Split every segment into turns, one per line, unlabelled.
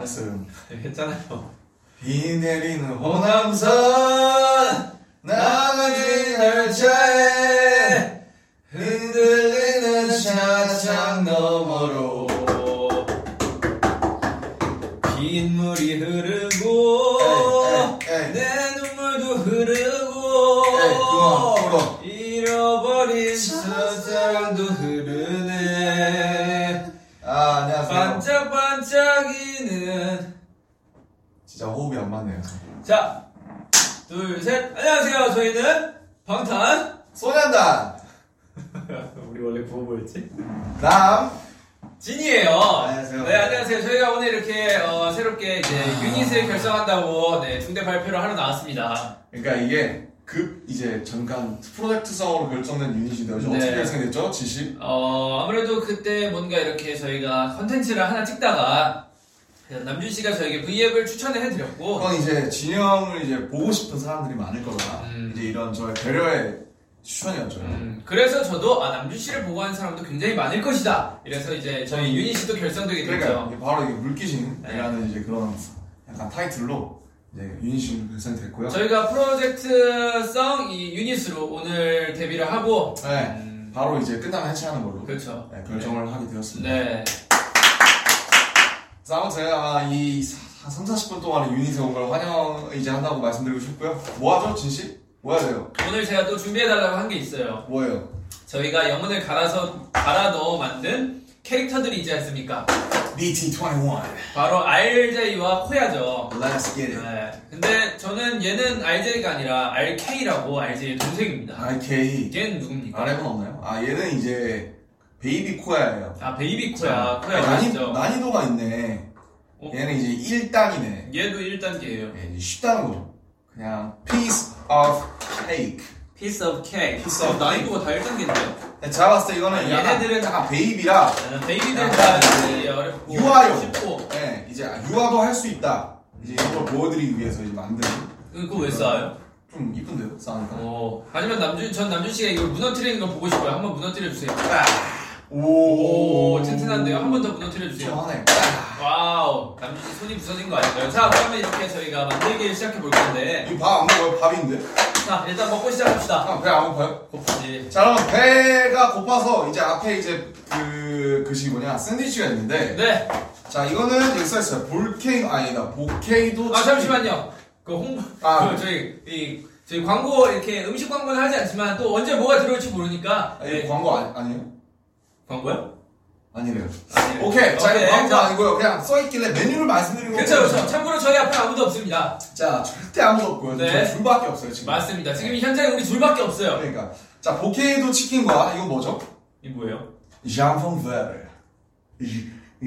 했어요.
했잖아요.
비 내리는 호남선 나가는 열차에 흔들리는 차창 너머로
반짝반짝이는
진짜 호흡이 안 맞네요.
자, 둘, 셋. 안녕하세요. 저희는 방탄.
소년단
우리 원래 구호 뭐였지?
남
진이에요.
안녕하세요.
네, 안녕하세요. 저희가 오늘 이렇게 어, 새롭게 이제
아.
유닛을 결성한다고 네, 중대 발표를 하러 나왔습니다.
그러니까 이게 급 이제 잠깐 프로젝트성으로 결정된 유닛인데
네.
어떻게 결성됐죠? 지시?
어, 아무래도 그때 뭔가 이렇게 저희가 컨텐츠를 하나 찍다가 남준 씨가 저에게 V앱을 추천을 해드렸고
그건 이제 진영을 이제 보고 싶은 사람들이 많을 거다.
음.
이제 이런 저의 배려의 추천이었죠.
음, 그래서 저도 아, 남준 씨를 보고 하는 사람도 굉장히 많을 것이다. 이래서 이제 저희 유닛이 또 결성되게 됐죠.
그러니까 바로 이게 물귀신이라는 이제 그런 약간 타이틀로 이제 유닛이 결성됐고요.
저희가 프로젝트성 이 유닛으로 오늘 데뷔를 하고
네,
음,
바로 이제 끝나면 해체하는 걸로
그렇죠.
네, 결정을 하게 되었습니다.
네.
그래서 아무튼 제가 이한 3, 40분 동안 유닛에 온 걸 환영 이제 한다고 말씀드리고 싶고요. 뭐 하죠, 진씨? 뭐 해야 돼요?
오늘 제가 또 준비해달라고 한 게 있어요.
뭐예요?
저희가 영혼을 갈아서 갈아 넣어 만든 캐릭터들이 있지 않습니까?
BT21.
바로 RJ와 코야죠.
Let's get it.
네. 근데 저는 얘는 RJ가 아니라 RK라고 RJ의 동생입니다.
RK.
얘는 누굽니까?
RM은 없나요? 아, 얘는 이제 베이비 코야예요.
아 베이비 코야. 코야
난이,
아시죠?
난이도가 있네.
어?
얘는 이제 1단이네.
얘도 1단계예요.
예, 쉽다는 거죠. 그냥 piece of cake.
Piece of cake.
Piece of
난이도가 다 1단계인데요.
네, 제가 봤을 때 이거는
얘네들은-
약간 베이비라
베이비들
야,
다
야,
이제 어렵고
유아용.
쉽고
예, 이제 유아도 할 수 있다. 이제 이런 걸 보여드리기 위해서 이제 만든
그거 왜 쌓아요?
좀 이쁜데요, 쌓으니까.
어. 하지만 남준 전 남준 씨가 이걸 무너뜨리는 걸 보고 싶어요. 한번 무너뜨려 주세요. 오, 튼튼한데요. 한 번 더 무너뜨려 주세요.
시원하네.
Wow. 남준 씨 손이 부서진 거 아닌가요? 자, 그러면 이렇게 저희가 만들기를 시작해 볼 건데.
이 밥 안 먹어요? 밥인데?
자, 일단 먹고 시작합시다.
아, 배 안 고파요?
고프지.
자, 그러면 배가 고파서 이제 앞에 이제 그, 그것이 뭐냐, 샌드위치가 있는데.
네.
자, 이거는 여기 써있어요. 볼케이노, 아니다. 보케이도.
아, 잠시만요. 그 홍보,
아.
그 저희, 이, 저희 광고, 이렇게 음식 광고는 하지 않지만 또 언제 뭐가 들어올지 모르니까.
아니,
네.
광고 아니, 아니에요?
광고요?
아니래요.
아니래요.
오케이. 자, 이거
아무도
아니고요. 그냥 써있길래 메뉴를 말씀드린 거예요.
그렇죠, 그렇죠. 참고로 저희 앞에 아무도 없습니다.
자, 절대 아무도 없고요.
네.
저희 둘밖에 없어요, 지금.
맞습니다. 지금 이 현장에 우리 둘밖에 없어요.
그러니까. 자, 보케이도 치킨과, 이거 뭐죠?
이 뭐예요?
ዣ퐁베르.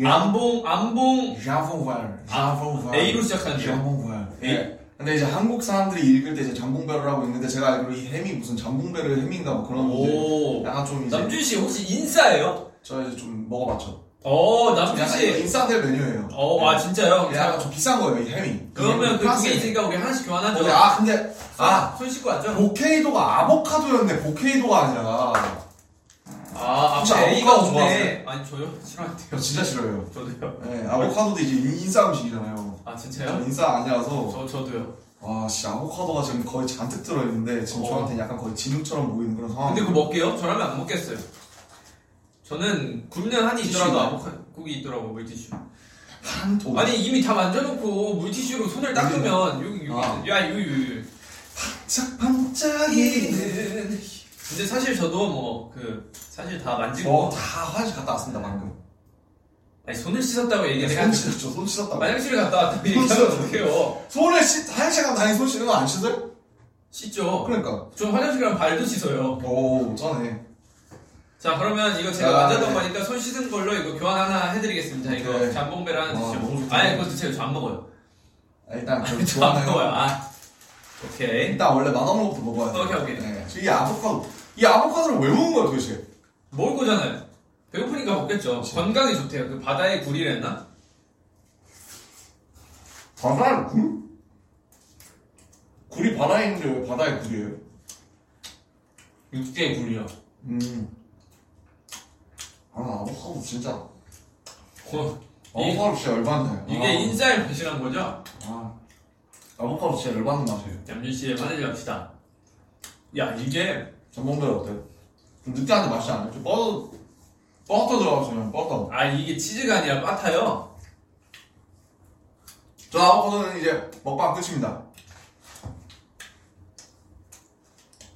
안봉, 안봉.
ዣ퐁베르.
아,
ዣ퐁베르.
A로 시작하는
ዣ퐁베르.
A?
예. 근데 이제 한국 사람들이 읽을 때 이제 전봉배로라고 있는데 제가 알기로 이 햄이 무슨 전봉배를 햄인가 뭐 그런 건데 약간 좀 이제
남준 씨 혹시 인싸예요?
저 이제 좀 먹어봤죠.
어, 남준
약간
씨.
인싸들 메뉴예요.
어, 아, 진짜요?
약간 좀 비싼 거예요, 이 햄이.
그러면 그 두. 개 있으니까 우리 하나씩 교환하죠.
어, 아, 근데 아,
손 씻고 왔죠?
보케이도가 아보카도였네. 보케이도가 아니라.
아,
혹시
A가
아보카도
없네. 아니, 저요? 싫어한대요.
저 진짜 싫어요.
저도요.
네, 아보카도도 이제 인싸 음식이잖아요.
아,
저
진짜요?
인싸 아니라서
저, 저도요.
와, 씨 아보카도가 지금 거의 잔뜩 들어있는데 지금
어.
저한테 약간 거의 진흙처럼 보이는 그런 상황.
근데 그거 먹게요? 저라면 안 먹겠어요. 저는 굽는 한이 있더라도? 아보카국이 있더라고, 물티슈.
한 도.
아니, 이미 다 만져놓고 물티슈로 손을 닦으면, 여기, 여기,
아.
야, 여기, 여기.
반짝반짝이는
근데 사실 저도 뭐, 그, 사실 다 만지고.
저다 화장실 갔다 왔습니다 방금
아니, 손을 씻었다고 얘기해야
손 씻었죠 손 씻었다고
화장실 갔다 왔다고
손
얘기하면. 어떡해요?
손을 씻 화장실 가면 당연히 손 씻는 거 안 씻어요?
씻죠.
그러니까
전 화장실 가면 발도 씻어요.
오 전에
자, 그러면 이거 제가
아,
만졌던
네.
거니까 손 씻은 걸로 이거 교환 하나 해드리겠습니다. 이거
네.
잠봉배를 하나
와,
드시죠.
너무 좋다.
아니, 그거 드세요. 저안 먹어요.
일단
그저안 먹어요.
좋아하는
아. 오케이.
일단 원래 맛없는 것부터 먹어야 돼
오케이, 오케이.
네. 이 아보카도 이 아보카도를 왜 먹는 거야 도대체
먹을 거잖아요. 배고프니까 먹겠죠. 건강에 좋대요. 그 바다의 굴이랬나?
바다에 굴? 굴이 바다에 있는데 왜 바다에 굴이에요?
육지의 굴이요.
음. 아, 아보카도 진짜.
어,
아보카도 진짜 열받네.
이게
아.
인싸에 배신한 거죠?
아. 아보카도 진짜 열받는 맛이에요.
남준 씨의 화내지 맙시다. 야 이게
전봉대로 어때? 좀 느끼한데 맛이 안 나. 좀 버터, 버터 들어가시면 버터.
아 이게 치즈가 아니라 바타요.
저 아보카도는 이제 먹방 끝입니다.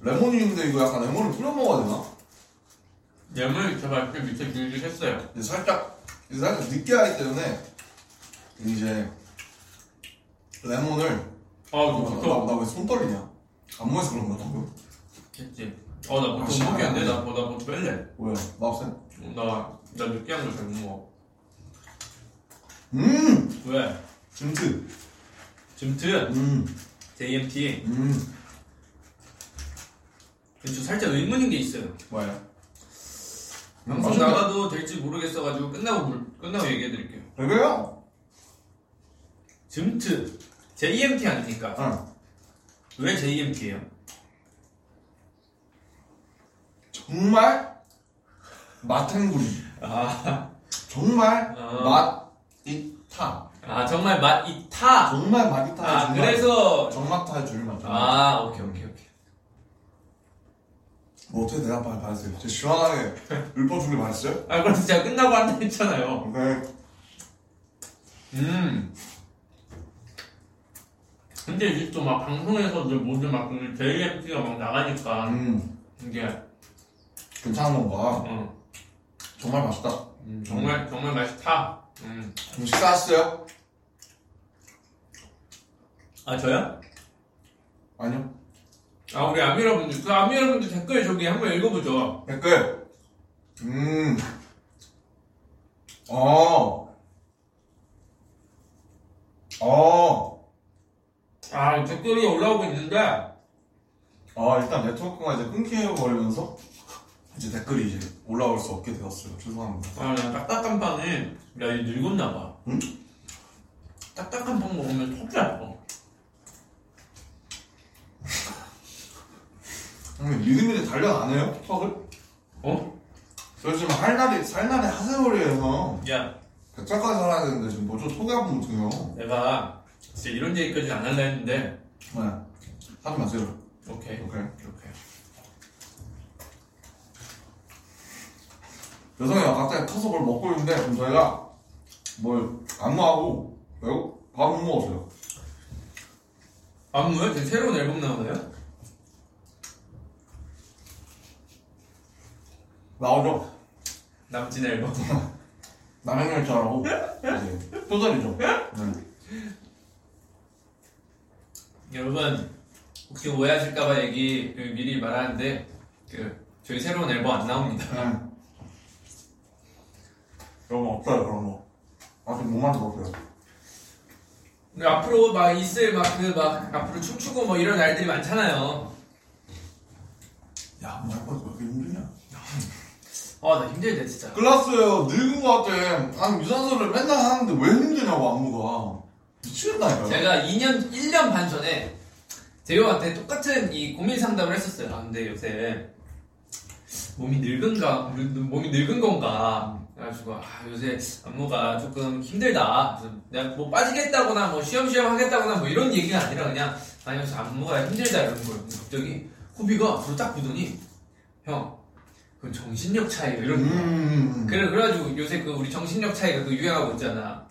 레몬인데 이거 약간 레몬을 뿌려 먹어야 되나?
Lem을 제가 이렇게 밑에 길게 했어요.
이제 살짝, 이제 살짝 느끼하기 때문에 이제 레몬을
아 좋다.
나왜 손 떨리냐? 안무에서 그런 거야 방금?
했지. 어나
아,
보통 먹이 안 돼. 나 보다 뭐 뺄래.
뭐야? 마우스?
나나 느끼한 거잘못 먹어.
음!
왜?
진트.
짐트,
음.
JMT.
음.
근데 저 살짝 의문인 게 있어요.
뭐야?
방송
맛있네.
나가도 될지 모르겠어가지고 끝나고 물- 끝나고 얘기해 드릴게요.
되게요?
짐트, JMT 아닙니까?
응.
왜 JMT예요?
정말 맛탱구리.
아,
정말
어.
맛이 타.
아 정말 맛 이타.
정말 맛이 타.
아 그래서
정맛타의 줄맛.
아 오케이 오케이.
뭐 어떻게 대답을 받았어요? 저 시원하게 읊어주길 바랬어요?
아 그럼 제가 끝나고 한다 했잖아요.
오케이.
음. 근데 이게 또 막 방송에서도 모두 막 JMT가 막 나가니까
음,
이게
괜찮은 건가?
어,
정말 맛있다.
음, 정말 정말 맛이 타. 음.
좀 식사하셨어요?
아 저요?
아니요.
아 우리 아미 여러분들 그 아미 여러분들 댓글 저기 한번 읽어보죠.
댓글. 음. 어. 어.
아 댓글이 올라오고 있는데
아, 일단 네트워크가 이제 끊겨버리면서 이제 댓글이 이제 올라올 수 없게 되었어요. 죄송합니다.
아나 딱딱한 빵에 야이 늙었나 봐.
응?
딱딱한 빵 먹으면 턱이 아파.
형님, 미리미리 단련 안 해요? 턱을?
어?
저 지금 할 날이, 살 날이 하세월이에요.
야
100살까지 살아야 되는데 지금 뭐좀 턱이 아프면 어떡해요?
내가 진짜 이런 얘기까지는 안 할라 했는데
네. 하지 마세요.
오케이
오케이.
오케이.
여성이 갑자기 커서 뭘 먹고 있는데 그럼 저희가 뭘 안무하고 매우 밥못 먹었어요.
안무요? 지금 새로운 앨범 나오나요?
나오죠?
남진 앨범.
남행열차라고 이제 소설이죠. 네.
여러분 혹시 오해하실까봐 얘기 그 미리 말하는데 그 저희 새로운 앨범 안 나옵니다.
네. 그런 거 없어요 그런 거. 아직 못 만들었어요.
근데 앞으로 막 있을 막 그 막 앞으로 춤추고 뭐 이런 날들이 많잖아요.
야, 한번 할 거니까 왜 이렇게 힘드냐?
아 나 힘들다 진짜.
클라스요 늙은 거 같아. 아니 유산소를 맨날 하는데 왜 힘드냐고 안무가. 미치겠다니까요.
제가 2년 1년 반 전에 재효한테 똑같은 이 고민 상담을 했었어요. 아 근데 요새 몸이 늙은가 늙- 몸이 늙은 건가 그래가지고 아 요새 안무가 조금 힘들다. 그래서 내가 뭐 빠지겠다거나 뭐 쉬엄쉬엄 하겠다거나 뭐 이런 얘기가 아니라 그냥 아니 요새 안무가 힘들다 이런 거예요. 갑자기 호비가 저를 딱 보더니 형 그건 정신력 차이예요 이런 거.
음.
그래 그래가지고 요새 그 우리 정신력 차이가 그 유행하고 있잖아.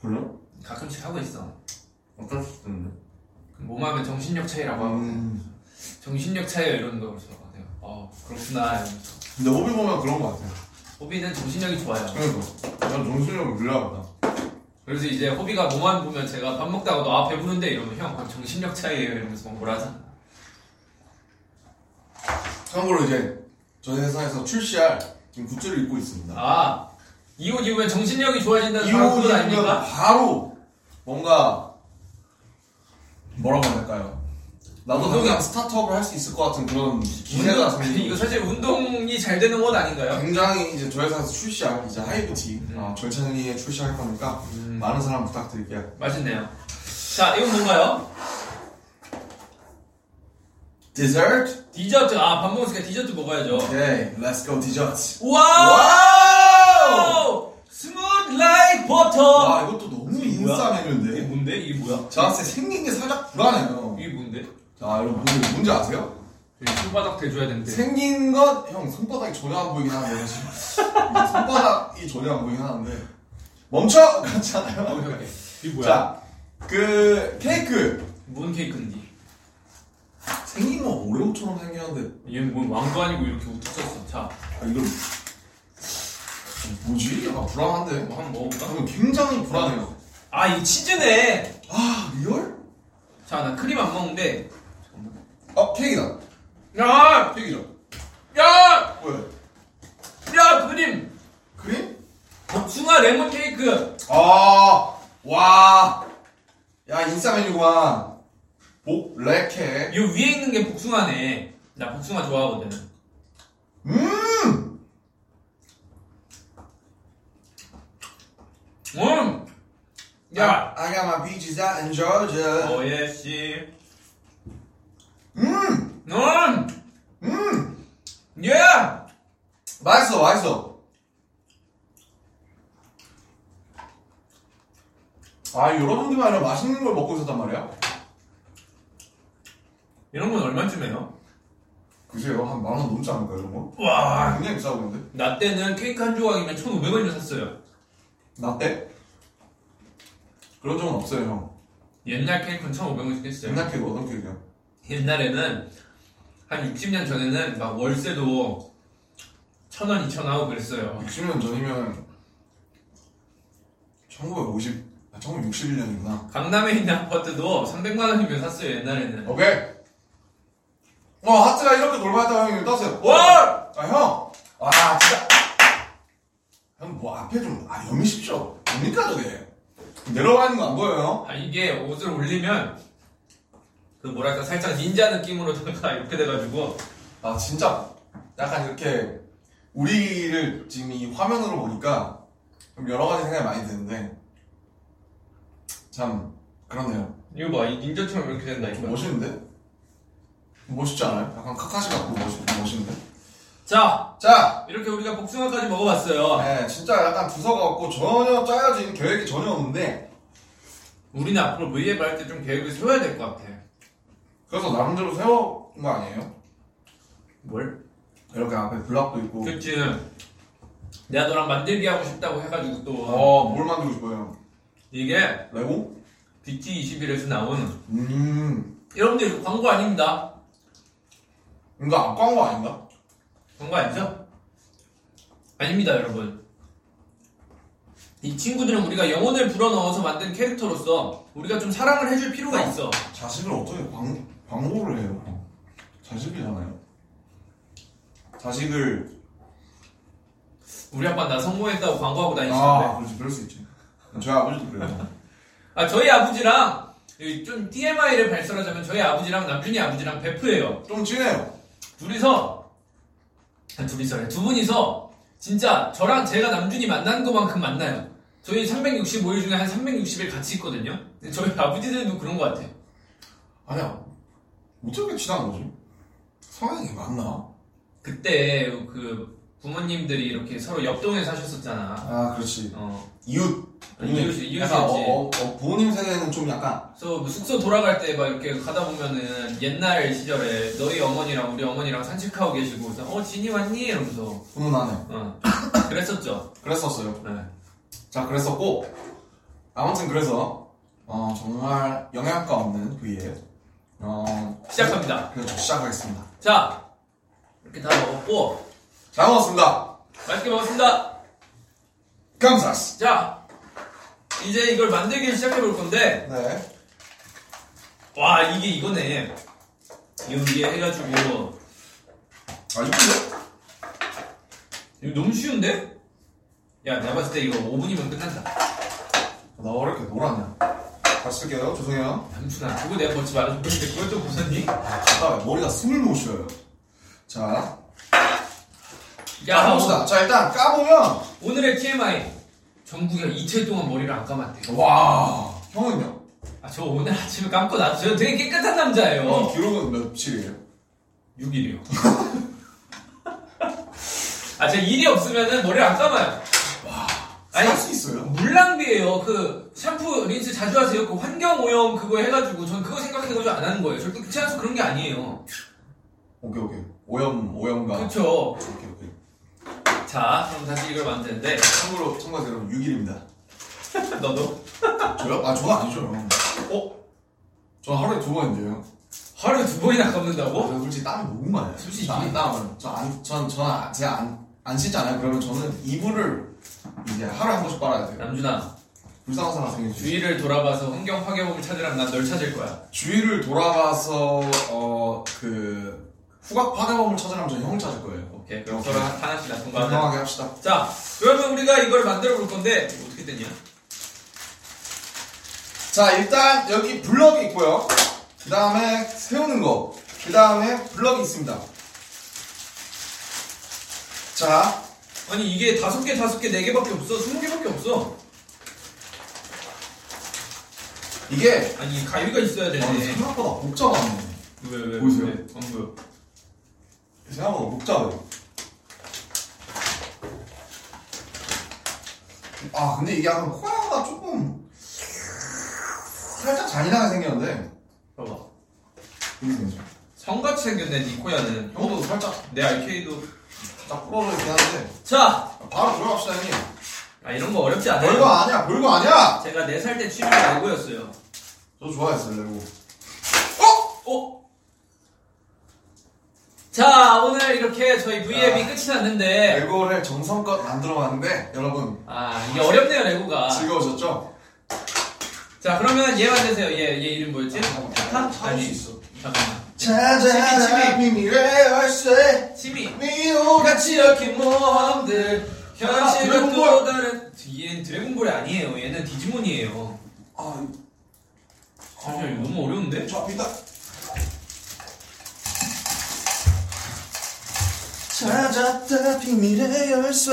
그래요?
가끔씩 하고 있어.
어쩔 수 없는데.
그 몸하면 정신력 차이라고 하고
음.
정신력 차이가 이러는 거 그래서 내가 어 그렇구나 이러면서
근데 호비 보면 그런 거 같아요.
호비는 정신력이 좋아요
그러니까 난 정신력을 물려야겠다.
그래서 이제 호비가 몸만 보면 제가 밥 먹다가도 아 배부른데 이러면 형 그건 정신력 차이예요 이러면서 뭐라 하잖아
참고로 이제 저희 회사에서 출시할 지금 굿즈를 입고 있습니다.
아 이 옷 입으면 정신력이 좋아진다는
이
바로
옷
그건 아닙니까?
바로 뭔가 뭐라고 해야 될까요? 나도
운동이-
그냥 스타트업을 할 수 있을 것 같은 그런 기세가
운동-
생기고
이거 사실 운동이 잘 되는 옷 아닌가요?
굉장히 이제 저희 회사에서 출시할 이제 하이브티
음.
어, 절찬리에 출시할 거니까
음,
많은 사랑 부탁드릴게요.
맛있네요 자 이건 뭔가요?
디저트?
디저트 아 밥 먹었으니까 디저트 먹어야죠
오케이, let's go 디저트.
Wow smooth like butter.
와 이것도 너무 인싸
이게
메뉴인데.
뭔데? 이게 뭐야?
저한테 생긴 게 살짝 불안해요.
이게 뭔데?
자 여러분 뭔지, 뭔지 아세요?
손바닥 대줘야 되는데.
생긴 건형 손바닥이 전혀 안 보이긴 하는데 지금 이게 손바닥이 전혀 안 보이긴 하는데 멈춰 그렇지 않아요?
오케이, 오케이. 이게 뭐야?
자, 그 케이크
뭔 케이크인지.
생긴 건 오레오처럼 생겼는데
얘는 뭔 왕도 아니고 이렇게 우뚝 섰어. 자,
아, 이걸 뭐지? 약간 불안한데.
뭐 한번 먹어볼까?
저는 굉장히 불안해요.
아, 이 치즈네.
아 리얼?
자, 나 크림 안 먹는데.
어 케이크다.
야,
케이크죠.
야,
왜?
야, 크림.
크림?
복숭아 레몬 케이크.
아 와. 야 인싸 메뉴구만. 복레케.
이 위에 있는 게 복숭아네. 나 복숭아 좋아하거든.
음.
음. 야,
I got my peaches out in Georgia.
오예 씨.
음.
음.
음.
예.
맛있어 맛있어. 아 여러분들만 이런 맛있는 걸 먹고 있었단 말이야?
이런 건 얼마쯤해요?
글쎄요 한 만 원 넘지 않을까 이런 거?
와.
굉장히 비싸 보이는데?
나 때는 케이크 한 조각이면 1,500원이면 샀어요.
나 때? 그런 적은 없어요 형.
옛날 케이크는 1,500원씩 했어요.
옛날 케이크 어떤 케이크야?
옛날에는 한 60년 전에는 막 월세도 1,000원, 2,000원 하고 그랬어요.
60년 전이면 1950, 아, 1961년이구나.
강남에 있는 아파트도 300만 원이면 샀어요, 옛날에는.
오케이. 어 하트가 이렇게 돌아다녔다 형이 떴어요.
와!
아 형, 아 진짜 형 뭐 앞에 좀아 여미십시오. 뭡니까 저게? 내려가는 거 안 보여요?
아, 이게 옷을 올리면 그 뭐랄까 살짝 닌자 느낌으로다가 이렇게 돼가지고
아 진짜 약간 이렇게 우리를 지금 이 화면으로 보니까 좀 여러 가지 생각이 많이 드는데 참 그렇네요.
이거 봐, 이 닌자처럼 이렇게 된다
좀
이거.
멋있는데? 멋있지 않아요? 약간 카카시 같고 멋있, 멋있는데?
자,
자,
이렇게 우리가 복숭아까지 먹어봤어요.
네, 진짜 약간 두서가 없고 전혀 짜여진 계획이 전혀 없는데
우리는 앞으로 V앱 할 때 좀 계획을 세워야 될 것 같아.
그래서 나름대로 세운 거 아니에요?
뭘?
이렇게 앞에 블락도 있고
그치. 내가 너랑 만들기 하고 싶다고 해가지고 또
어, 뭘 만들고 싶어요?
이게
레고?
BT21에서 나온
음,
여러분들 이거 광고 아닙니다.
이거 앞광고 아닌가?
광고 아니죠? 아닙니다, 여러분. 이 친구들은 우리가 영혼을 불어넣어서 만든 캐릭터로서 우리가 좀 사랑을 해줄 필요가 있어.
자식을 어떻게 광, 광고를 해요? 자식이잖아요. 자식을
우리 아빠 나 성공했다고 광고하고 다니시는데.
아, 그렇지, 그럴 수 있지. 저희 아버지도 그래요.
아, 저희 아버지랑 이좀 TMI를 발설하자면 저희 아버지랑 남준이 아버지랑 베프예요.
좀 진해요.
둘이서 아, 둘이서 두 분이서 진짜 저랑 제가 남준이 만난 것만큼 만나요. 저희 365일 중에 한 360일 같이 있거든요. 근데 저희 아버지들도 그런 것 같아.
아니야. 어떻게 친한 거지? 성향이 맞나?
그때 그 부모님들이 이렇게 서로 옆동에 사셨었잖아.
아, 그렇지.
어.
이웃.
이웃이
약간 어. 어, 어, 부모님 세대는 좀 약간
그래서 뭐 숙소 돌아갈 때 막 이렇게 가다 보면은 옛날 시절에 너희 어머니랑 우리 어머니랑 산책하고 계시고 그래서 어 진이 왔니? 이러면서
훈훈하네.
어 그랬었죠.
그랬었어요.
네.
자, 그랬었고 아무튼 그래서 어, 정말 영양가 없는 V에 어,
시작합니다.
그래서 시작하겠습니다.
자 이렇게 다 먹었고
잘 먹었습니다.
맛있게 먹었습니다.
감사합니다.
자 이제 이걸 만들기 시작해 볼 건데
네.
와 이게 이거네. 이거 위에 해가지고
아, 이쁜데?
이거 너무 쉬운데? 야 내가 봤을 때 이거 5분이면 끝난다.
나 왜 이렇게 노랗냐? 다시 쓸게요. 죄송해요.
남준아 그거 내가 먹지 말아서 그런데 그걸 또 벗었니?
아, 머리가 숨을 못 쉬어요. 자,
야
까봅시다. 자, 일단 까보면
오늘의 TMI 정국이가 이틀 동안 머리를 안 감았대.
와, 형은요?
아 저 오늘 아침에 감고 나왔어요. 되게 깨끗한 남자예요.
형 기록은 며칠이에요?
6일이요. 아 제가 일이 없으면은 머리를 안 감아요. 아니,
살수 있어요?
물낭비예요. 그 샴푸, 린스 자주 하세요. 그 환경 오염 그거 해가지고 전 그거 생각해가지고 안 하는 거예요. 절대 치아수 그런 게 아니에요.
오케이 오케이 오염 오염가
그렇죠.
오케이 오케이
자, 그럼 다시 이걸 만드는데
참고로 참고로 여러분 6일입니다
너도
저요? 아 저는 아니죠 어? 저는 하루에 두 번인데요
하루에 두 번이나
저
감는다고?
솔직히 땀이 너무 많아요
솔직히?
저안 땀은 저안 전 저는 안- 제가 안, 안 씻잖아요 그러면 저는 이불을 이제 하루에 한 번씩 빨아야 돼요
남준아,
불쌍한 사람 생기지
주위를 돌아봐서 환경 파괴범을 찾으라면 난 널 찾을 거야.
주위를 돌아가서 어 그 후각 파괴범을 찾으려면 저는 형을 찾을 거예요
오케이. 그럼
오케이.
서로 하나씩 나쁜 거 하자.
건강하게 합시다
자, 그러면 우리가 이걸 만들어 볼 건데 어떻게 됐냐?
자 일단 여기 블럭이 있고요 그 다음에 세우는 거 그 다음에 블럭이 있습니다 자
아니 이게 다섯 개, 다섯 개, 네 개밖에 없어. 스무 개밖에 없어.
이게
아니 가위가 있어야
아,
되네.
생각보다 복잡하네
왜, 왜,
보이세요?
왜? 안 보여.
생각보다 복잡해요 아 근데 이게 약간 코야가 조금 살짝 잔인하게 생겼는데
봐봐.
이렇게 생겼죠
성같이 생겼네, 니코야는.
형도 살짝
내 RK도.
딱 부러져 있긴 한데
자!
바로 들어갑시다 형님
아, 이런 거 어렵지 않아요.
별거 아니야 별거 아니야
제가 4살 때 취미가 레고였어요.
저 좋아했어요 레고
어? 자, 오늘 이렇게 저희 V앱이
아.
끝이 났는데.
레고를 정성껏 만들어봤는데 여러분
아, 이게 어렵네요, 레고가.
즐거우셨죠?
자, 그러면 얘 만드세요. 얘, 얘 이름 뭐였지? 타타?
찾을 수 있어
잠깐만.
찾아라 비밀의 열쇠
치미.
미로
같이 얽힌 모험들. 현실과
드래곤볼.
또 다른. 얘는 드래곤볼이 아니에요. 얘는 디지몬이에요.
아
잠시만, 이거 너무 어려운데?
저 앞이다 찾았다 비밀의 열쇠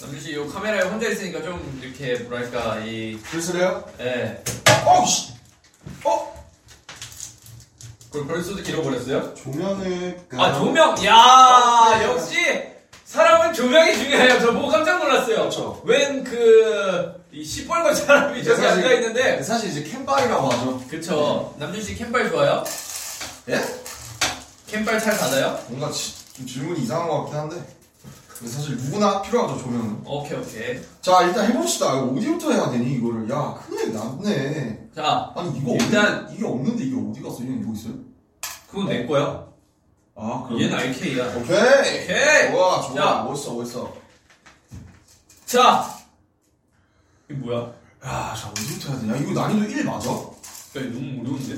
남주씨, 이 카메라에 혼자 있으니까 좀 이렇게, 뭐랄까, 이.
글쎄요?
예.
어우씨 어?
그걸 벌써 잃어버렸어요?
조명을
아 조명!
어,
야
네.
역시 사람은 조명이 중요해요. 저 보고 깜짝 놀랐어요.
그렇죠.
웬그이 시뻘건 사람이 저기
사실-
앉아 있는데.
사실 이제 캠빨이라고 하죠
그쵸. 남준 씨 캠발 좋아요?
예?
캠발 잘 받아요?
뭔가 지- 좀 질문이 이상한 것 같긴 한데 근데 사실 누구나 필요하죠 조명은
오케이 오케이.
자 일단 해봅시다 어디부터 해야 되니 이거를 야 큰일 났네
자
아니 이거
일단-
없는, 이게 없는데 이게 어디 갔어 얘는 이거 있어요?
그건 내 거야.
아 그럼
얘는 RK야.
오케이
오케이.
좋아 좋아
자.
멋있어 멋있어
자 이게 뭐야? 야
야자 어디부터 해야 되냐 이거 난이도 1 맞아?
이거 너무 어려운데?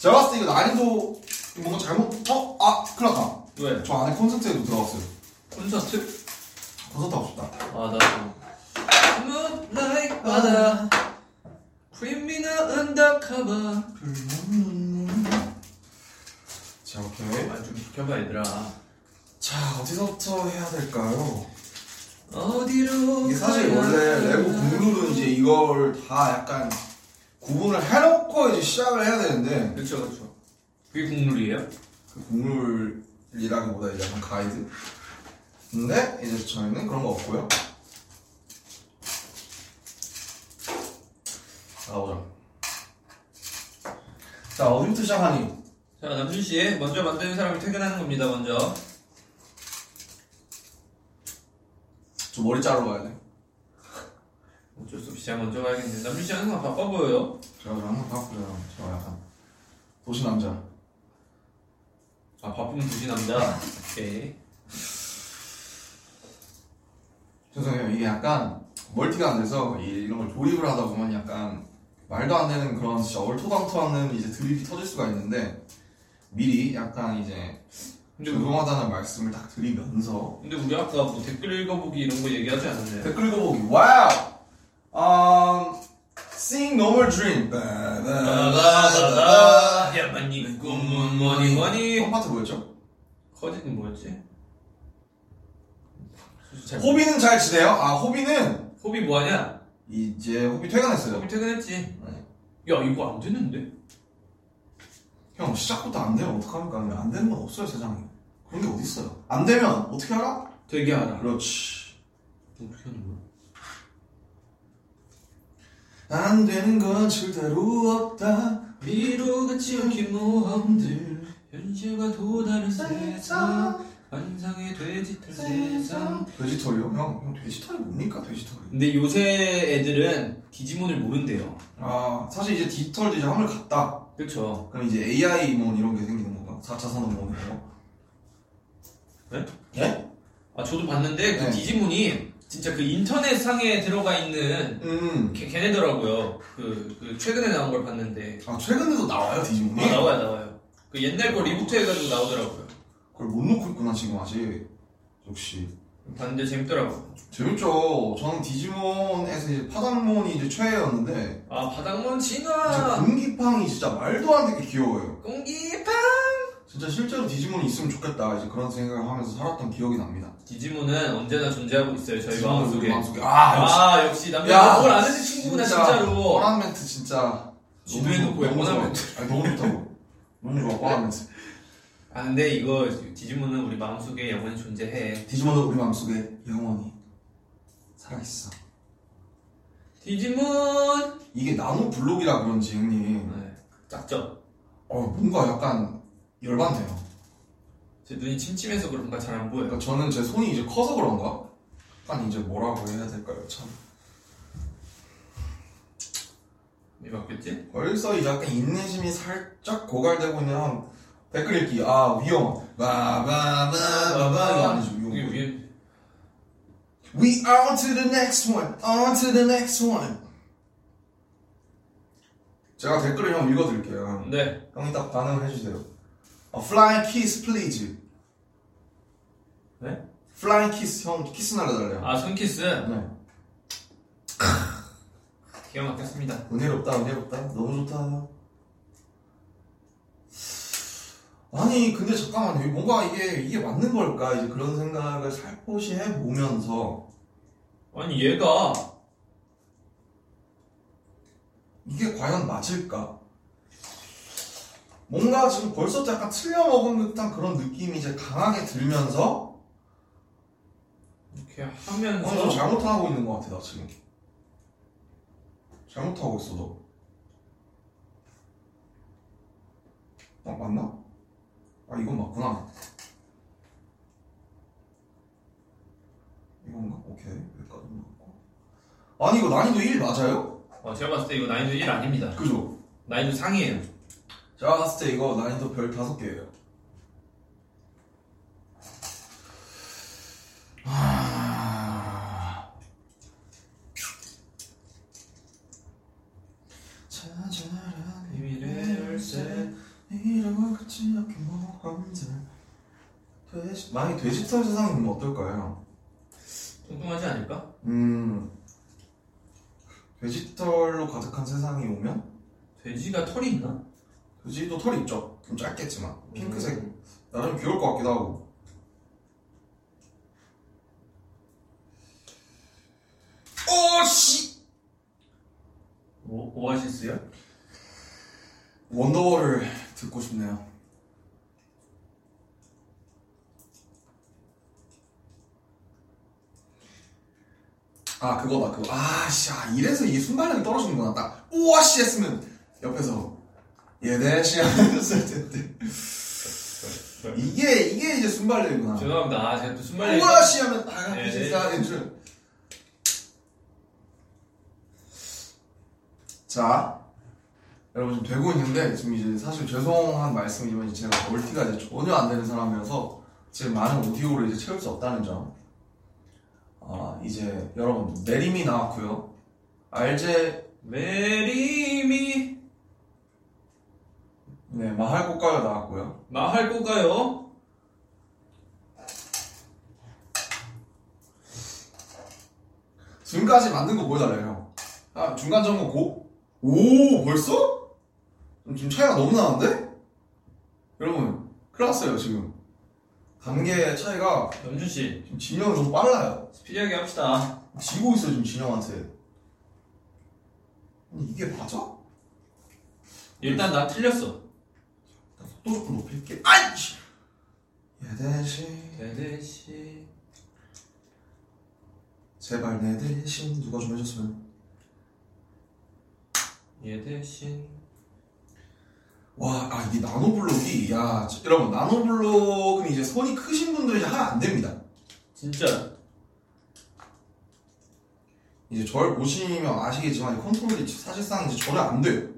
제가 봤을 때 이거 난이도 뭔가 잘못 어? 아 큰일 났다
왜?
저 안에 콘서트에도 들어갔어요
콘서트?
콘서트 하고 싶다
아 나도. Moonlight 바다. Criminal undercover.
자 오케이
아좀 비켜봐 얘들아.
자 어디서부터 해야 될까요?
어디로
이게 사실
가야
원래 레고 국룰은 이제 이걸 다 약간 구분을 해놓고 이제 시작을 해야 되는데
그렇죠 그렇죠 그게 국룰이에요?
그 국룰이라기보다 이제 약간 가이드? 근데 이제 저희는 그런 거 없고요. 나오자. 자 어디부터 시작하니?
자 남준 씨 먼저 만드는 사람이 퇴근하는 겁니다 먼저.
저 머리 자르러 가야 돼.
어쩔 수 없이 제가 먼저 가야겠네 남준 씨 항상 바빠 보여요?
제가 좀 항상 바쁘요 저 약간 도시 남자
아 바쁘면 두시 남자 오케이
죄송해요. 이게 약간 멀티가 안 돼서 이- 이런 걸 조립을 하다 보면 약간 말도 안 되는 그런 진짜 얼토당토하는 이제 드립이 터질 수가 있는데 미리 약간 이제
근데,
죄송하다는 말씀을 딱 드리면서
근데 우리 아까 뭐 댓글 읽어보기 이런 거 얘기하지 않았나요?
댓글 읽어보기 wow um, Sing No More Dream
바바바바 얌마 니 꿈은 뭐니 뭐니
첫 파트 뭐였죠?
커지는 뭐였지? 잘
호비는 잘 지내요? 아 호비는
호비 뭐하냐?
이제 호비 퇴근했어요
호비 퇴근했지
네.
야 이거 안 되는데?
형 시작부터 안 되면 어떡합니까? 안 되는 건 없어요 세상에 그런 게 어딨어요 안 되면 어떻게 알아?
되게 알아
그렇지
어떻게 하는 거야?
안 되는 건 절대로 없다
위로같이 얽힌 모험들 현실과 또 다른 세상 환상의 돼지털 세상
돼지털이요? 형, 형 돼지털이 뭡니까 돼지털이
근데 요새 애들은 디지몬을 모른대요
아 사실 이제 디지털도 이제 하늘 갔다
그쵸
그럼 이제 AI 몬 이런 게 생기는 건가? 4차 산업몬 이런 거?
네?
예?
아 저도 봤는데 그
네.
디지몬이 진짜 그 인터넷 상에 들어가 있는
음.
걔, 걔네더라고요. 그, 그 최근에 나온 걸 봤는데.
아 최근에도 나와요 디지몬이?
아, 나와요 나와요. 그 옛날 거 reboot 해가지고 나오더라고요.
그걸 못 놓고 있구나 지금 아직. 역시.
봤는데 재밌더라고요.
재밌죠. 저는 디지몬에서 이제 파닥몬이 이제 최애였는데.
아
진짜
진화
공기팡이 진짜 말도 안 되게 귀여워요.
공기파
진짜 실제로 디지몬이 있으면 좋겠다. 이제 그런 생각을 하면서 살았던 기억이 납니다
디지몬은 언제나 존재하고 있어요 저희
디지몬은
마음속에.
우리 마음속에. 아 역시.
아 역시
야,
남자 뭘 아는 친구구나
진짜
진짜로.
뻔한 멘트 진짜.
지도에
너무
놓고
너무
뻔한. 멘트.
아니 너무 좋다고. 너무 좋아 뻔한 멘트.
아 근데 이거 디지몬은 우리 마음속에 영원히 존재해.
디지몬은 우리 마음속에 영원히 살아있어.
디지몬!
이게 나노 블록이라 그런지 형님.
네, 작죠?
어 뭔가 약간 열받네요
제 눈이 침침해서 그런가 잘 안 보여요.
그러니까 저는 제 손이 이제 커서 그런가? 약간 이제 뭐라고 해야 될까요? 참.
왜 바뀌었지?
벌써 이제 약간 인내심이 살짝 고갈되고 있는 한 댓글 읽기. 아 위험. 바바바바바바 이거 아니죠 위험.
위에
We on to the next one. On to the next one. 제가 댓글을 형 읽어드릴게요.
네.
형이 딱 반응을 해주세요 어, Flying kiss please.
네?
Flying kiss 형 키스 날려달래요.
아 손키스
네
기가 막혔습니다.
은혜롭다 은혜롭다. 너무 좋다. 아니 근데 잠깐만요. 뭔가 이게 이게 맞는 걸까? 이제 그런 생각을 살포시 해보면서.
아니 얘가
이게 과연 맞을까 뭔가 지금 벌써 약간 틀려먹은 듯한 그런 느낌이 이제 강하게 들면서
이렇게
어, 좀
하면서
잘못하고 있는 것 같아 나 지금 잘못하고 있어 너 어, 맞나? 아 이건 맞구나 이건가? 오케이 여기까지 맞고 아니 이거 난이도 1 맞아요?
어, 제가 봤을 때 이거 난이도 1 아닙니다
그죠?
난이도 상이에요
제가 봤을 때 이거 난이도 별 5개예요 아... 찾아라
비밀의 열쇠
이러고 끝이 없긴 모험들 돼지... 만약에 돼지털 세상이면 어떨까요?
뚱뚱하지 않을까?
음... 돼지털로 가득한 세상이 오면
돼지가 털이 있나?
돼지도 털이 있죠? 좀 짧겠지만. 핑크색.
음.
나름 귀여울 것 같기도 하고. 오씨!
오, 오아시스요?
원더월을 듣고 싶네요. 아 그거다 그거. 아씨 아, 이래서 이게 순발력이 떨어지는구나. 딱 오아씨 했으면 옆에서 예대시 하면서 할 텐데 이게 이게 이제 순발력이구나
죄송합니다 아 제가 또 순발력
오아씨 하면 아
네,
진짜
네.
줄. 자, 여러분 지금 되고 있는데 지금 이제 사실 죄송한 말씀이지만 제가 멀티가 이제 전혀 안 되는 사람이어서 지금 많은 오디오를 이제 채울 수 없다는 점. 아 이제 여러분 내림이 나왔고요. 알제
메리미
네 마할 꽃가요 나왔고요.
마할 거가요?
지금까지 만든 거 보여달래요. 아 중간 점검 고. 오 벌써? 지금 차이가 너무 나는데? 여러분 큰일 났어요 지금. 단계 차이가
연준 씨
지금 진영이 너무 빨라요.
스피디하게 합시다
지고 있어 지금 진영한테. 아니 이게 맞아?
일단 나 틀렸어
조금 높일게. 아이씨. 얘대신
대대씨
제발 내 대신 누가 좀 해줬으면.
얘 대신
와, 아, 이게 나노블록이, 야, 저- 여러분, 나노블록은 이제 손이 크신 분들이 하면 안 됩니다.
진짜
이제 저를 보시면 아시겠지만, 이 컨트롤이 사실상 이제 저는 안 돼요.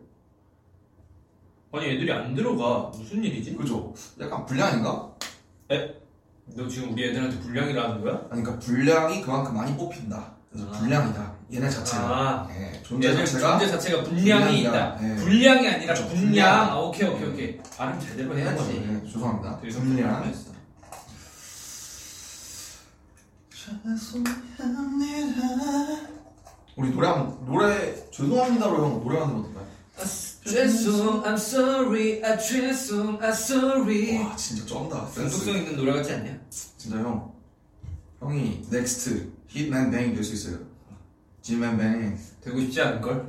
아니 애들이 안 들어가 무슨 일이지?
그죠? 약간 불량인가?
너 지금 우리 애들한테 불량이라는 거야?
아니, 그러니까 불량이 그만큼 많이 뽑힌다. 그래서
아.
불량이다. 얘네 자체가.
아
예, 존재
얘들
자체가.
존재 자체가 분량이
분량이다.
있다.
네.
분량이 아니라
그렇죠,
분량.
분량.
아, 오케이 오케이 오케이. 발음 제대로 해야지.
네, 죄송합니다.
그래서
분량. 죄송합니다. 우리 노래 한 노래 죄송합니다로 형 노래 하는 거 어떨까요?
아, 죄송, I'm sorry, 아 죄송, 아 sorry.
와 진짜 쩐다.
중독성 있는 노래 같지 않냐?
진짜 형 형이 next hitman bang 될수 있어요. Gman bang.
되고 싶지 않은 걸?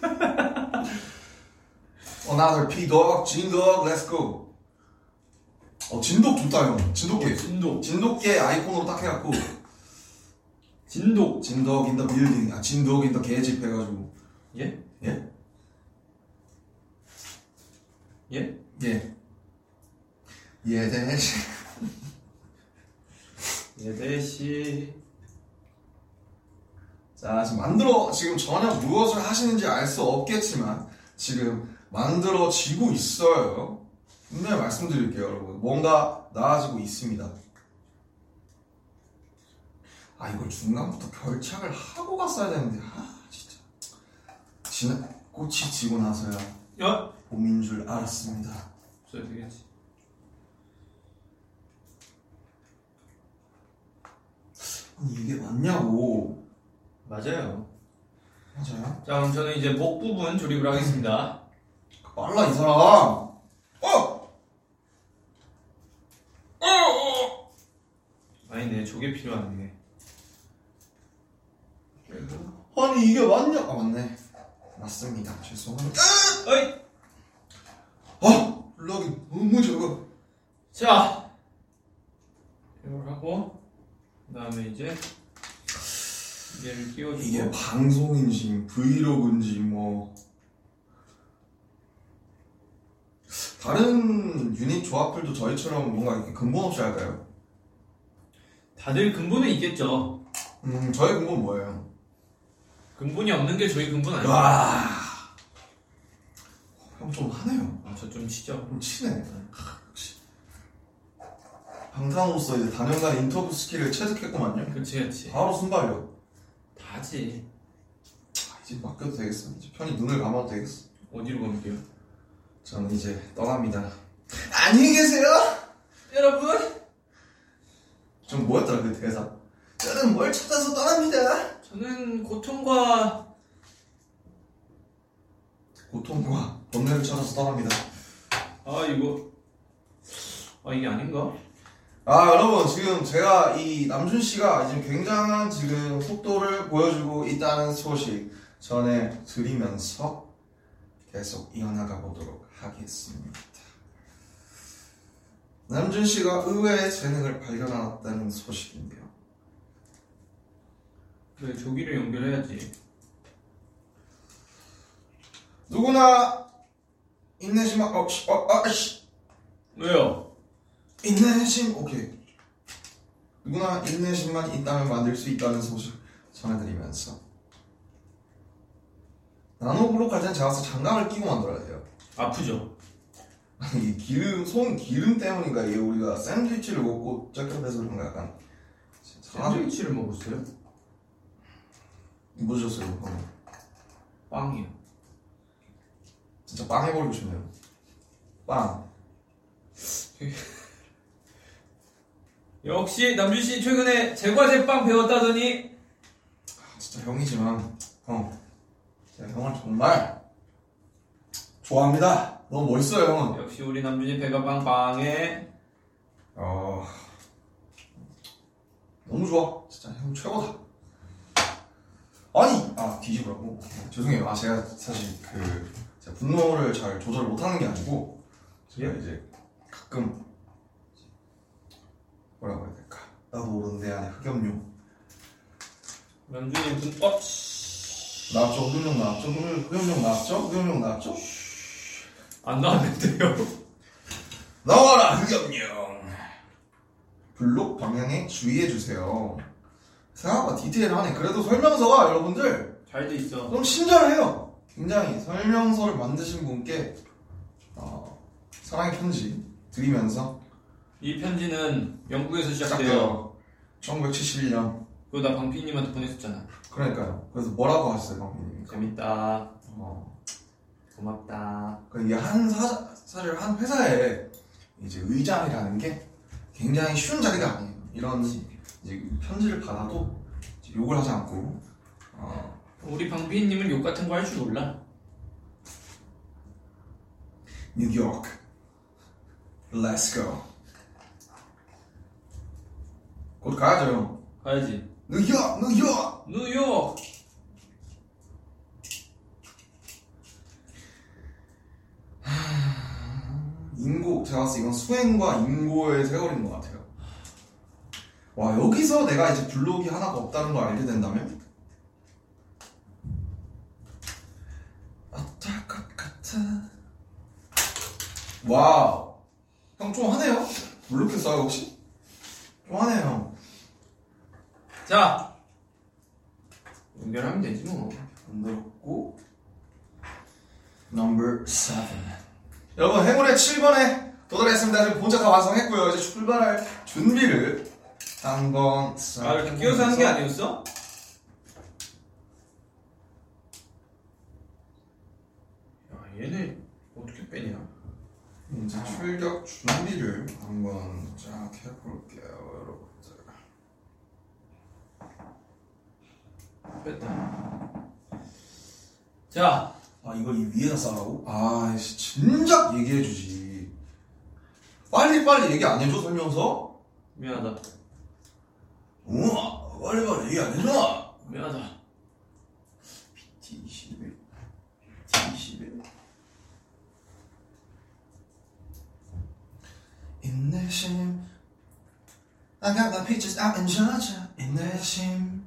Another Pdogg, 진 dog, let's go. 어 진독 좋다 형. 진독계.
진독.
진독계 아이콘으로 딱 해갖고
진독.
진독 in the building, 아 진독 in the 개집 해가지고
예?
예?
예?
예. 예 대신
얘 대시.
자 지금 만들어 지금 전혀 무엇을 하시는지 알 수 없겠지만 지금 만들어지고 있어요. 분명히 말씀드릴게요, 여러분. 뭔가 나아지고 있습니다. 아 이걸 중간부터 결착을 하고 갔어야 되는데 아 진짜 지나 꽃이 지고 나서야
야?
봄인 줄 알았습니다.
써야 되겠지.
아니 이게 맞냐고
맞아요.
맞아요?
자, 그럼 저는 이제 목 부분 조립을 하겠습니다.
빨라 이 사람 어! 어! 어!
아니네, 저게 필요하네.
아니 이게 맞냐 아 맞네 맞습니다 죄송합니다
어이!
아 락이 너무 작아
자! 이걸 하고, 그 다음에 이제, 얘를 끼워주고.
이게 방송인지 브이로그인지 뭐 다른 유닛 조합들도 저희처럼 뭔가 이렇게 근본 없이 할까요?
다들 근본은 있겠죠.
음 저희 근본 뭐예요?
근본이 없는 게 저희 근본 아니에요.
와. 형 좀 하네요.
아, 저좀 치죠.
좀 치네. 하, 역시. 방탄으로서 이제 단연간 인터뷰 스킬을 체득했구만요.
그치, 그치.
바로 순발력.
다지.
아, 이제 맡겨도 되겠어. 이제 편히 눈을 감아도 되겠어.
어디로 가볼게요?
저는 이제 떠납니다. 안녕히 계세요.
여러분!
좀 뭐였더라 그 대사? 저는 뭘 찾아서 떠납니다.
저는 고통과
고통과 번뇌를 찾아서 떠납니다.
아 이거 아 이게 아닌가?
아 여러분 지금 제가 이 남준 씨가 지금 굉장한 지금 속도를 보여주고 있다는 소식 전해 드리면서 계속 이어나가 보도록 하겠습니다. 남준 씨가 의외의 재능을 발견하았다는 소식인데요.
그래 조기를 연결해야지.
누구나 인내심만 어, 씨, 어, 아, 씨.
왜요?
인내심 오케이. 누구나 인내심만 있다면 만들 수 있다는 소식 전해드리면서 나노블록 할 때는 봐서 장갑을 끼고 만들어야 돼요.
아프죠?
아니 이 기름 손 기름 때문인가 이게 우리가 샌드위치를 먹고 ጨ겹해서 그런가 약간
샌드위치를 먹었어요?
뭐 드셨어요?
빵이요.
진짜 빵 해버리고 싶네요. 빵.
역시 남준 씨 최근에 제과제빵 배웠다더니
아, 진짜 형이지만 형 제가 형을 정말 좋아합니다. 너무 멋있어요 형은.
역시 우리 남준이 배가 빵빵해.
어 너무 좋아 진짜 형 최고다 아니 아 뒤집으라고 죄송해요 아 제가 사실 그 분노를 잘 조절을 못하는 게 아니고 제가 이제 가끔 뭐라고 해야 될까 나도 모르는 내 안에 흑염룡
남준이 분 어? 씨.
나왔죠? 흑염룡 나왔죠? 흑염- 흑염룡 나왔죠? 흑염룡 나왔죠?
안 나왔는데요.
나와라 흑염룡 블록 방향에 주의해주세요 생각보다 디테일하네 그래도 설명서가 여러분들
잘 돼 있어.
좀 친절해요 굉장히 설명서를 만드신 분께 어, 사랑의 편지 드리면서
이 편지는 영국에서 시작돼요.
시작돼요 1971년
그거 나 방피님한테 보냈었잖아.
그러니까요 그래서 뭐라고 하셨어요 강민님
재밌다.
어,
고맙다.
그 이게 한 사, 사실 한 회사에 이제 의장이라는 게 굉장히 쉬운 자리가 아니에요. 이런 이제 편지를 받아도 욕을 하지 않고 어,
우리 방피님은 욕 같은 거 할 줄 몰라.
뉴욕 Let's go 곧 가야죠 형.
가야지.
뉴욕 뉴욕
뉴욕.
인고 제가 봤을 때 이건 수행과 인고의 세월인 것 같아요. 와 여기서 내가 이제 블록이 하나가 없다는 걸 알게 된다면 어떨 것 같아. wow 형 좀 하네요. 블록했어요 혹시? 좀 하네요.
자. 연결하면 되지 뭐.
만들었고 number 7 여러분 행운의 7번에 도달했습니다. 지금 본체 다 완성했고요. 이제 출발할 준비를 한번 싹
아, 이렇게 끼워서 하는 게 아니었어? 야, 얘네 어떻게 빼냐?
이제 출격 준비를 한번 쫙 해볼게요, 여러분들.
뺐다. 자,
아 이걸 이 위에다 싸라고? 아이씨 진작 얘기해주지. 빨리 빨리 얘기 안 해줘 설명서?
미안하다.
우와 빨리 빨리 얘기 안 해줘.
미안하다.
인내심 I got the pictures out in Georgia 인내심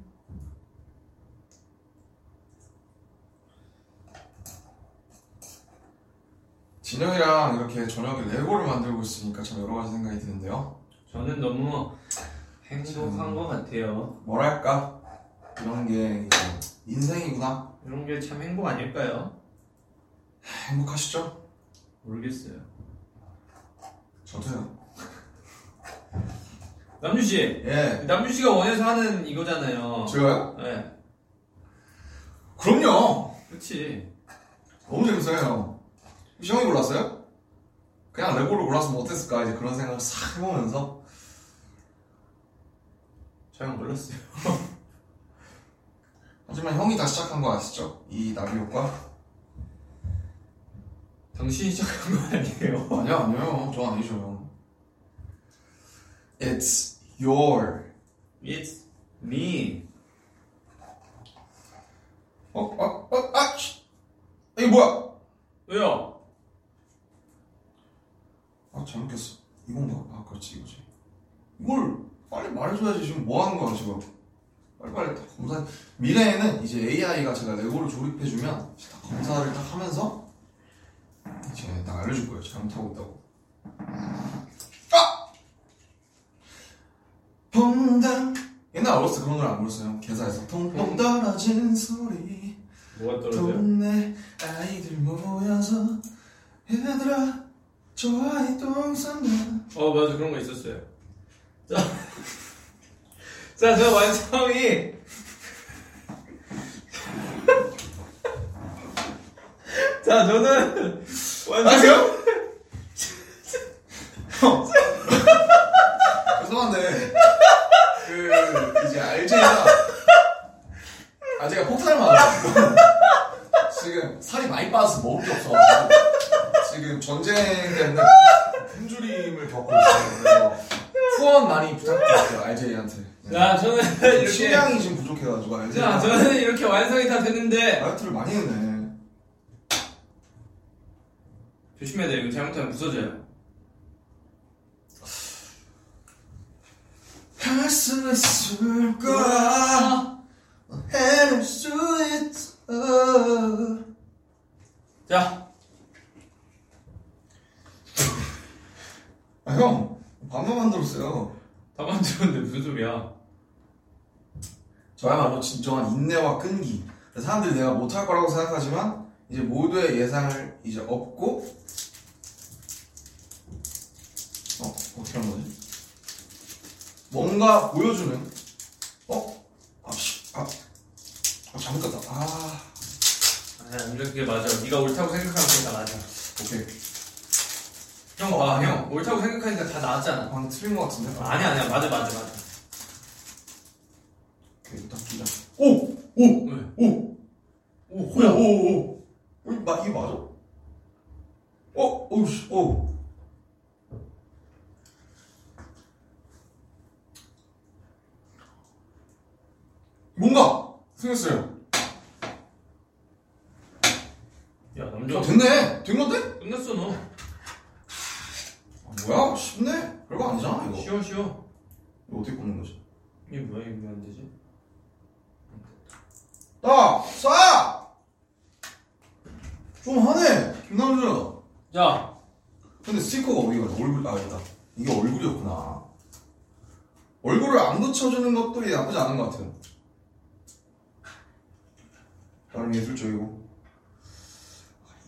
진영이랑 이렇게 저녁에 레고를 만들고 있으니까 참 여러 가지 생각이 드는데요
저는 너무 행복한
참.
것 같아요.
뭐랄까 이런 게 인생이구나
이런 게 참 행복 아닐까요?
행복하시죠?
모르겠어요.
저도요
남준 씨,
예
남준 씨가 원해서 하는 이거잖아요.
제가요?
네,
그럼요
그렇지.
너무 재밌어요 형 형이 골랐어요? 그냥 레고를 골랐으면 어땠을까 이제 그런 생각을 싹 해보면서
잘 몰랐어요.
하지만 형이 다 시작한 거 아시죠? 이 나비 효과?
당신이 시작한 거 아니에요?
아니요 아니요 저 아니죠 형 It's your
It's me.
어? 어? 어? 아! 씨. 이게 뭐야?
왜요?
아 잘못 꼈어 이건가? 아 그렇지 이거지 이걸 빨리 말해줘야지 지금 뭐 하는 거야 지금 빨리빨리 다 검사 미래에는 이제 AI가 제가 레고를 조립해주면 다 검사를 딱 하면서 이제 딱 알려줄 거예요 잘못하고 있다고 아! 퐁당 어렸을 때 그런 노래 안 불렀어요. 개사에서. 통통 떨어지는 소리.
뭐가 떨어져요?
동네 아이들 모여서 얘들아 좋아해 똥 싼다
어 맞아. 그런 거 있었어요. 자, 자, 저 완성이. 자, 저는 완성.
아세요? 형 죄송한데 그 이제 RJ가 RJ가 폭탄을 맞았어 지금 살이 많이 빠져서 먹을 게 없어가지고 지금 전쟁 때문에 굶주림을 겪고 있어요. 그래서 후원 많이 부탁드릴게요 RJ한테.
자, 저는 이렇게
식량이 지금 부족해가지고
자,
RJ가
저는 이렇게 완성이 다 됐는데
다이어트를 많이 했네.
조심해야 돼요. 이거 잘못하면 부서져요.
할수 있을 거야 해낼 수 있어
자,
아, 형, 반만 만들었어요.
다 만들었는데 무슨 소리야?
저야말로 진정한 인내와 끈기. 사람들이 내가 못할 거라고 생각하지만, 이제 모두의 예상을 이제 업고, 어, 어떻게 한 거지? 뭔가 보여주는, 어? 아, 씨, 아, 아 잘못 갔다. 아,
아니야, 이렇게 맞아. 네가 옳다고 생각하는 게다 맞아.
오케이.
형 봐, 형. 옳다고 생각하니까 다 나왔잖아.
방금 틀린 것 같은데?
아니야, 아니야. 맞아, 맞아, 맞아.
오케이, 일단 끼자. 오! 오!
왜?
오!
오,
오! 오! 오! 어, 마, 이거 맞아? 어? 오우씨, 오! 뭔가 생겼어요.
야,
야,
남자.
됐네. 된 건데?
끝났어, 너.
아, 뭐야? 쉽네. 별거 아니잖아 이거.
쉬워, 쉬워.
이거 어떻게 꽂는 거지?
이게 뭐야, 이거 왜안 되지?
따, 싸. 좀 하네. 김남준.
자,
근데 스티커가 어디가 얼굴 아 있다. 이게 얼굴이었구나. 얼굴을 안 붙여주는 것도 나쁘지 않은 것 같아요. 나름 예술적이고.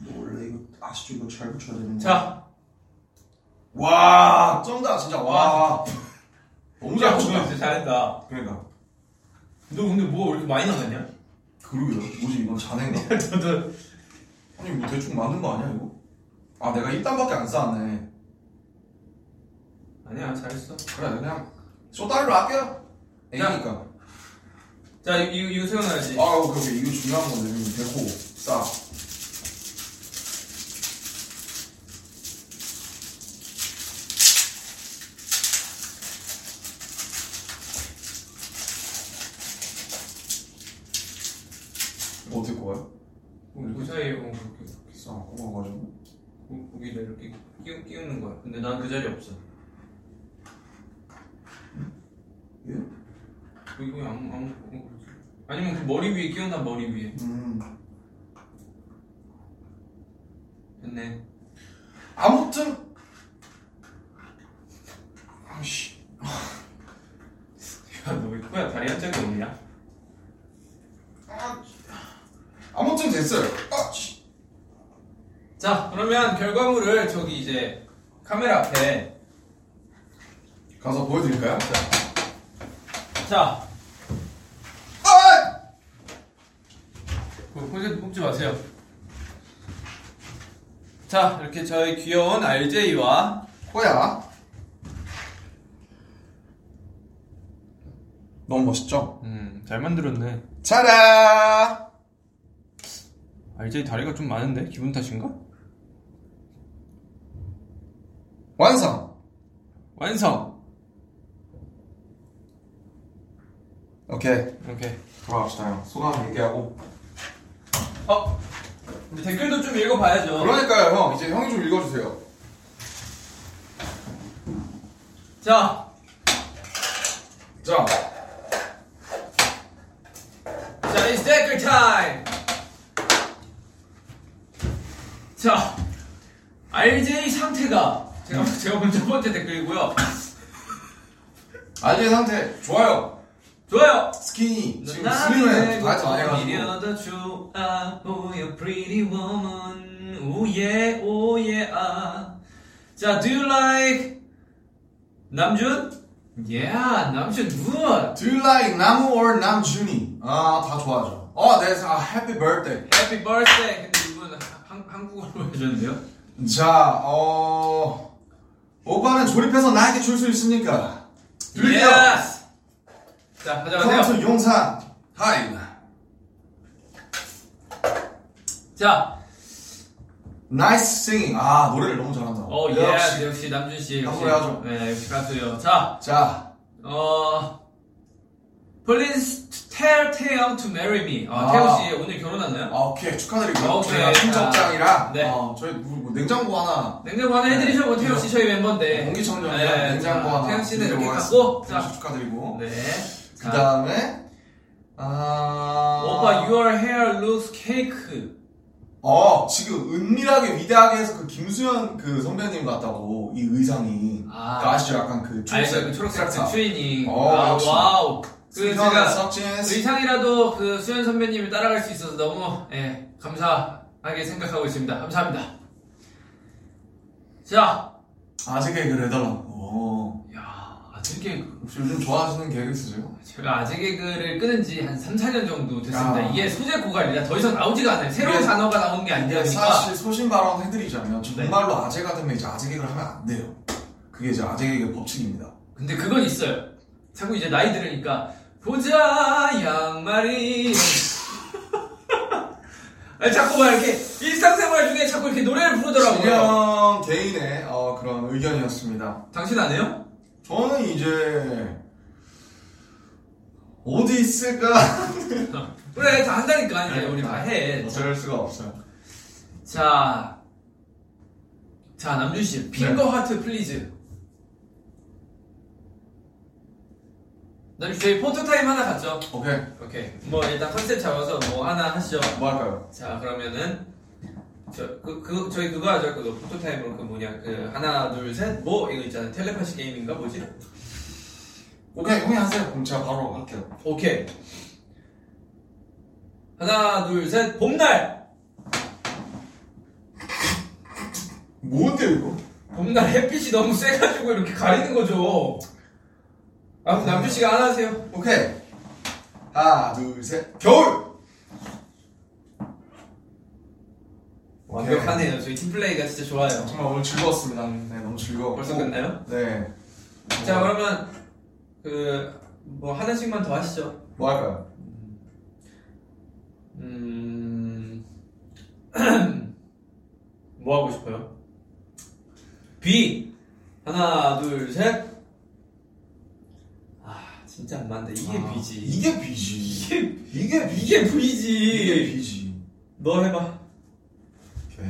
이거 원래 이거 아시죠? 이거 잘 붙여야 되는데.
자.
와, 쩐다 진짜 와. 너무 잘
야,
붙였다.
진짜 잘했다.
그러니까.
너 근데 뭐가 왜 이렇게 많이 나갔냐?
그러게요. 뭐지 이건 잔해인가?
너도.
아니 뭐 대충 만든 거 아니야 이거? 아 내가 1단밖에 안 쌓았네.
아니야, 잘했어.
그래 그냥 쇼다리로 할게요. 애기니까.
자, 이거, 이거, 이거 세워놔야지.
아 오케이 오케이 이거 중요한 건데 이거 데코 싸. 이거 어떻게 꼽아요?
그 사이에 어, 그렇게,
싸 꼽아가지고
고- 고기다 이렇게 끼우, 끼우는 거야. 근데 난 그 자리 없어.
예?
이거 아무, 아무, 어, 그렇지. 아니면 그 머리 위에 끼웠나, 머리 위에.
음
됐네.
아무튼 아씨
야, 너왜 코야 다리 한 짝이 없냐?
아, 아무튼 됐어요. 아, 씨.
자, 그러면 결과물을 저기 이제 카메라 앞에.
가서 보여드릴까요?
자,
아!
그 콘센트 뽑지 마세요. 자, 이렇게 저희 귀여운 RJ와
호야. 너무 멋있죠?
음, 잘 만들었네.
짜라!
RJ 다리가 좀 많은데? 기분 탓인가?
완성!
완성!
오케이.
오케이.
돌아갑시다, 형. 소감 얘기하고.
어? 근데 댓글도 좀 읽어봐야죠.
그러니까요, 형. 이제 형이 좀 읽어주세요.
자,
자,
자, it's 댓글 time! 자, RJ 상태가 제가, 제가 먼저 첫 번째 댓글이고요.
RJ 상태 좋아요.
좋아요!
스키니. 지금 다이어트 안 해가지고.
이래도 좋아 보여 pretty woman oh yeah oh yeah 아. 자 do you like 남준? Yeah 남준 good
Do you like 나무 or 남준이? 아, 다 좋아하죠. 어, 네, 아, happy birthday.
happy birthday 근데 이분 한, 한국어로 해줬는데요?
자, 어, 오빠는 조립해서 나에게 줄 수 있습니까?
Yes 자 가져가세요
come to 용산 time.
자
nice singing. 아, 노래를 너무 잘한다.
어, 예,
역시.
역시 남준 씨 역시
한번 해야죠.
네 역시 가수요 자
자,
어, Please tell 태형 to marry me. 아,
아.
태형 씨 오늘 결혼했나요?
아, 오케이. 축하드리고요.
아, 오케이.
저희가 친척장이라.
네.
어, 저희 뭐, 뭐 냉장고 하나.
냉장고 하나 해드리죠. 뭐
네.
태형 씨 저희 멤버인데.
공기청정기랑
네,
네, 냉장고
자,
하나.
태형 씨는 이렇게 갖고. 자,
축하드리고.
네.
그 다음에, 아.
오빠 your hair looks cake.
어, 지금 은밀하게 위대하게 해서 그 김수현 그 선배님 같다고, 이 의상이.
아.
그 아시죠? 약간 그
알죠 그 초록색 그 트레이닝.
어,
아,
역시.
wow. 그 제가. 의상이라도 그 수현 선배님을 따라갈 수 있어서 너무 예, 감사하게 생각하고 있습니다. 감사합니다. 자,
아재 개그를 해달라고.
개그.
혹시 요즘 좋아하시는 개그 있으세요?
제가 아재 개그를 끊은 지 한 3, 4년 정도 됐습니다.
야.
이게 소재 고갈이라 더 이상 나오지가 않아요. 새로운
이게-
단어가 나오는 게 아니니까.
사실 소신 발언 해드리자면
네.
정말로 아재가 되면 이제 아재 개그를 하면 안 돼요. 그게 이제 아재 개그 법칙입니다.
근데 그건 있어요. 자꾸 이제 나이 들으니까 보자 양말이 아니 자꾸 막 이렇게 일상생활 중에 자꾸 이렇게 노래를 부르더라고요.
진영 개인의 어, 그런 의견이었습니다.
당신 안 해요?
저는 이제 어디 있을까?
그래 다 한다니까 이제
네.
우리 다 해.
어쩔 수가 없어요.
자, 자 남준 씨 finger heart please. 남준 씨 저희 photo time 하나 갔죠?
오케이.
오케이. 뭐 일단 컨셉 잡아서 뭐 하나 하시죠.
뭐 할까요?
자 그러면은 저 그 그, 저희 그거 하죠 그거 photo time으로 그 뭐냐 그 하나 둘 셋 뭐 이거 있잖아요 텔레파시 게임인가 뭐지?
오케이 형이 하세요. 그럼 제가 바로 할게요.
오케이 하나 둘 셋 봄날
뭔데 이거?
봄날 햇빛이 너무 세가지고 이렇게 가리는 거죠. 아 남준 씨가 하나 하세요.
오케이. 하나 둘 셋. 겨울.
완벽하네요. 저희 팀플레이가 진짜 좋아요.
정말 오늘 즐거웠습니다. 네 너무 즐거웠고.
벌써 끝나요?
네.
자 그러면 그 뭐 하나씩만 더 하시죠.
뭐 할까요?
음... 뭐 하고 싶어요? B 하나 둘 셋. 아 진짜 안 맞네. 이게
아,
B지.
이게 B지.
이게
이게 B.
이게
이게
B지.
B지.
너 해봐.
오케이.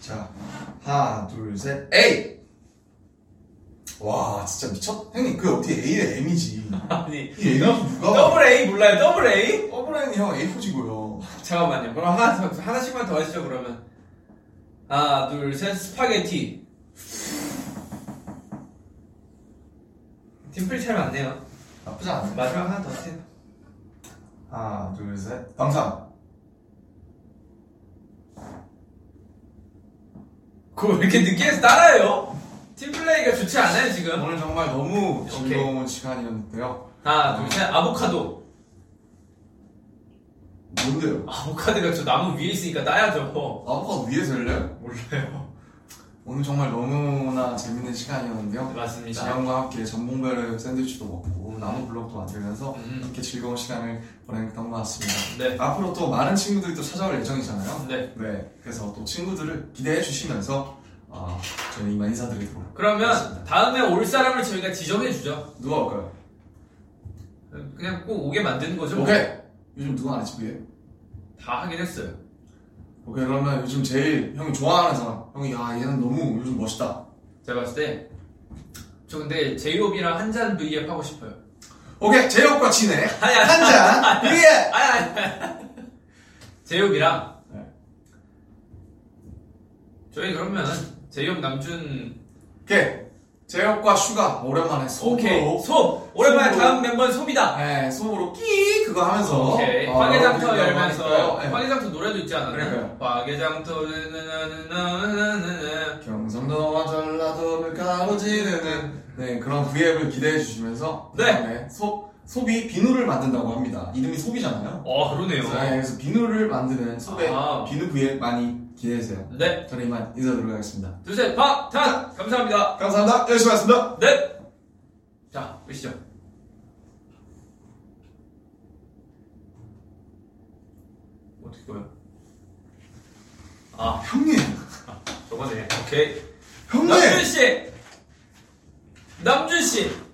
자, 하나, 둘, 셋, A! 와, 진짜 미쳤. 형님, 그 어떻게 A에 M이지.
아니
이 M이 누가.
더블 A 몰라요? 더블 A?
더블N이 형 A4지고요.
잠깐만요. 그럼 하나 더, 하나씩만 더 하시죠 그러면. 하나 둘 셋 스파게티. 팀플 잘 맞네요.
나쁘지 않아요.
마지막 하나 더 하세요.
하나, 둘, 셋. 방탄.
그거 왜 이렇게 늦게 해서 따라해요? 팀플레이가 좋지 않아요 지금?
오늘 정말 너무
오케이.
즐거운 시간이었는데요.
하나 둘 셋 아보카도
뭔데요?
아보카도가 저 나무 위에 있으니까 따야죠
아보카도 위에서 열려요?
몰라요
오늘 정말 너무나 재밌는 시간이었는데요.
맞습니다
지영과 함께 전봉배를 샌드위치도 먹고 나무 블록도 만들면서
음,
이렇게 즐거운 시간을 보냈던 것 같습니다.
네.
앞으로 또 많은 친구들이 또 찾아올 예정이잖아요.
네
네, 그래서 또 친구들을 기대해 주시면서 아, 저는 이만 인사드리도록
그러면
하겠습니다.
다음에 올 사람을 저희가 지정해 주죠
누가 올까요?
그냥 꼭 오게 만드는 거죠 뭐.
오케이. 요즘 누가 안 했지?
다 하긴 했어요
그러면 요즘 제일 형이 좋아하는 사람. 형이 야 얘는 너무 요즘 멋있다.
제가 봤을 때 저 근데 제이홉이랑 한잔 V앱 하고 싶어요.
오케이 제이홉과 진해.
아니
한잔
아니 제이홉이랑.
네.
저희 그러면 제이홉 남준
오케이. 제이홉과 슈가 오랜만에
오케이.
솝으로
소 오랜만에
솝으로.
다음 멤버는 솝이다
네, 솝으로 끼 그거 하면서
오케이
어,
화개장터
여러분들이
열면서
하니까요. 네.
화개장터 노래도 있지 않았나?
그러니까요.
화개장터 나나나나나나.
경상도와 전라도를 가로지르는 네 그런 V앱을 기대해 주시면서
네.
그다음에 소 솝이 비누를 만든다고 합니다. 이름이 솝이잖아요.
어 그러네요
네, 그래서 비누를 만드는 소배
아.
비누 V앱 많이 기대해 주세요.
네
저는 이만 인사드리도록 하겠습니다.
둘셋 박탄 감사합니다
감사합니다. 열심히 하겠습니다.
네 자 보시죠 어떻게 보여? 아. 아.
형님!
아, 저거네 오케이.
형님!
남준 씨! 남준 씨!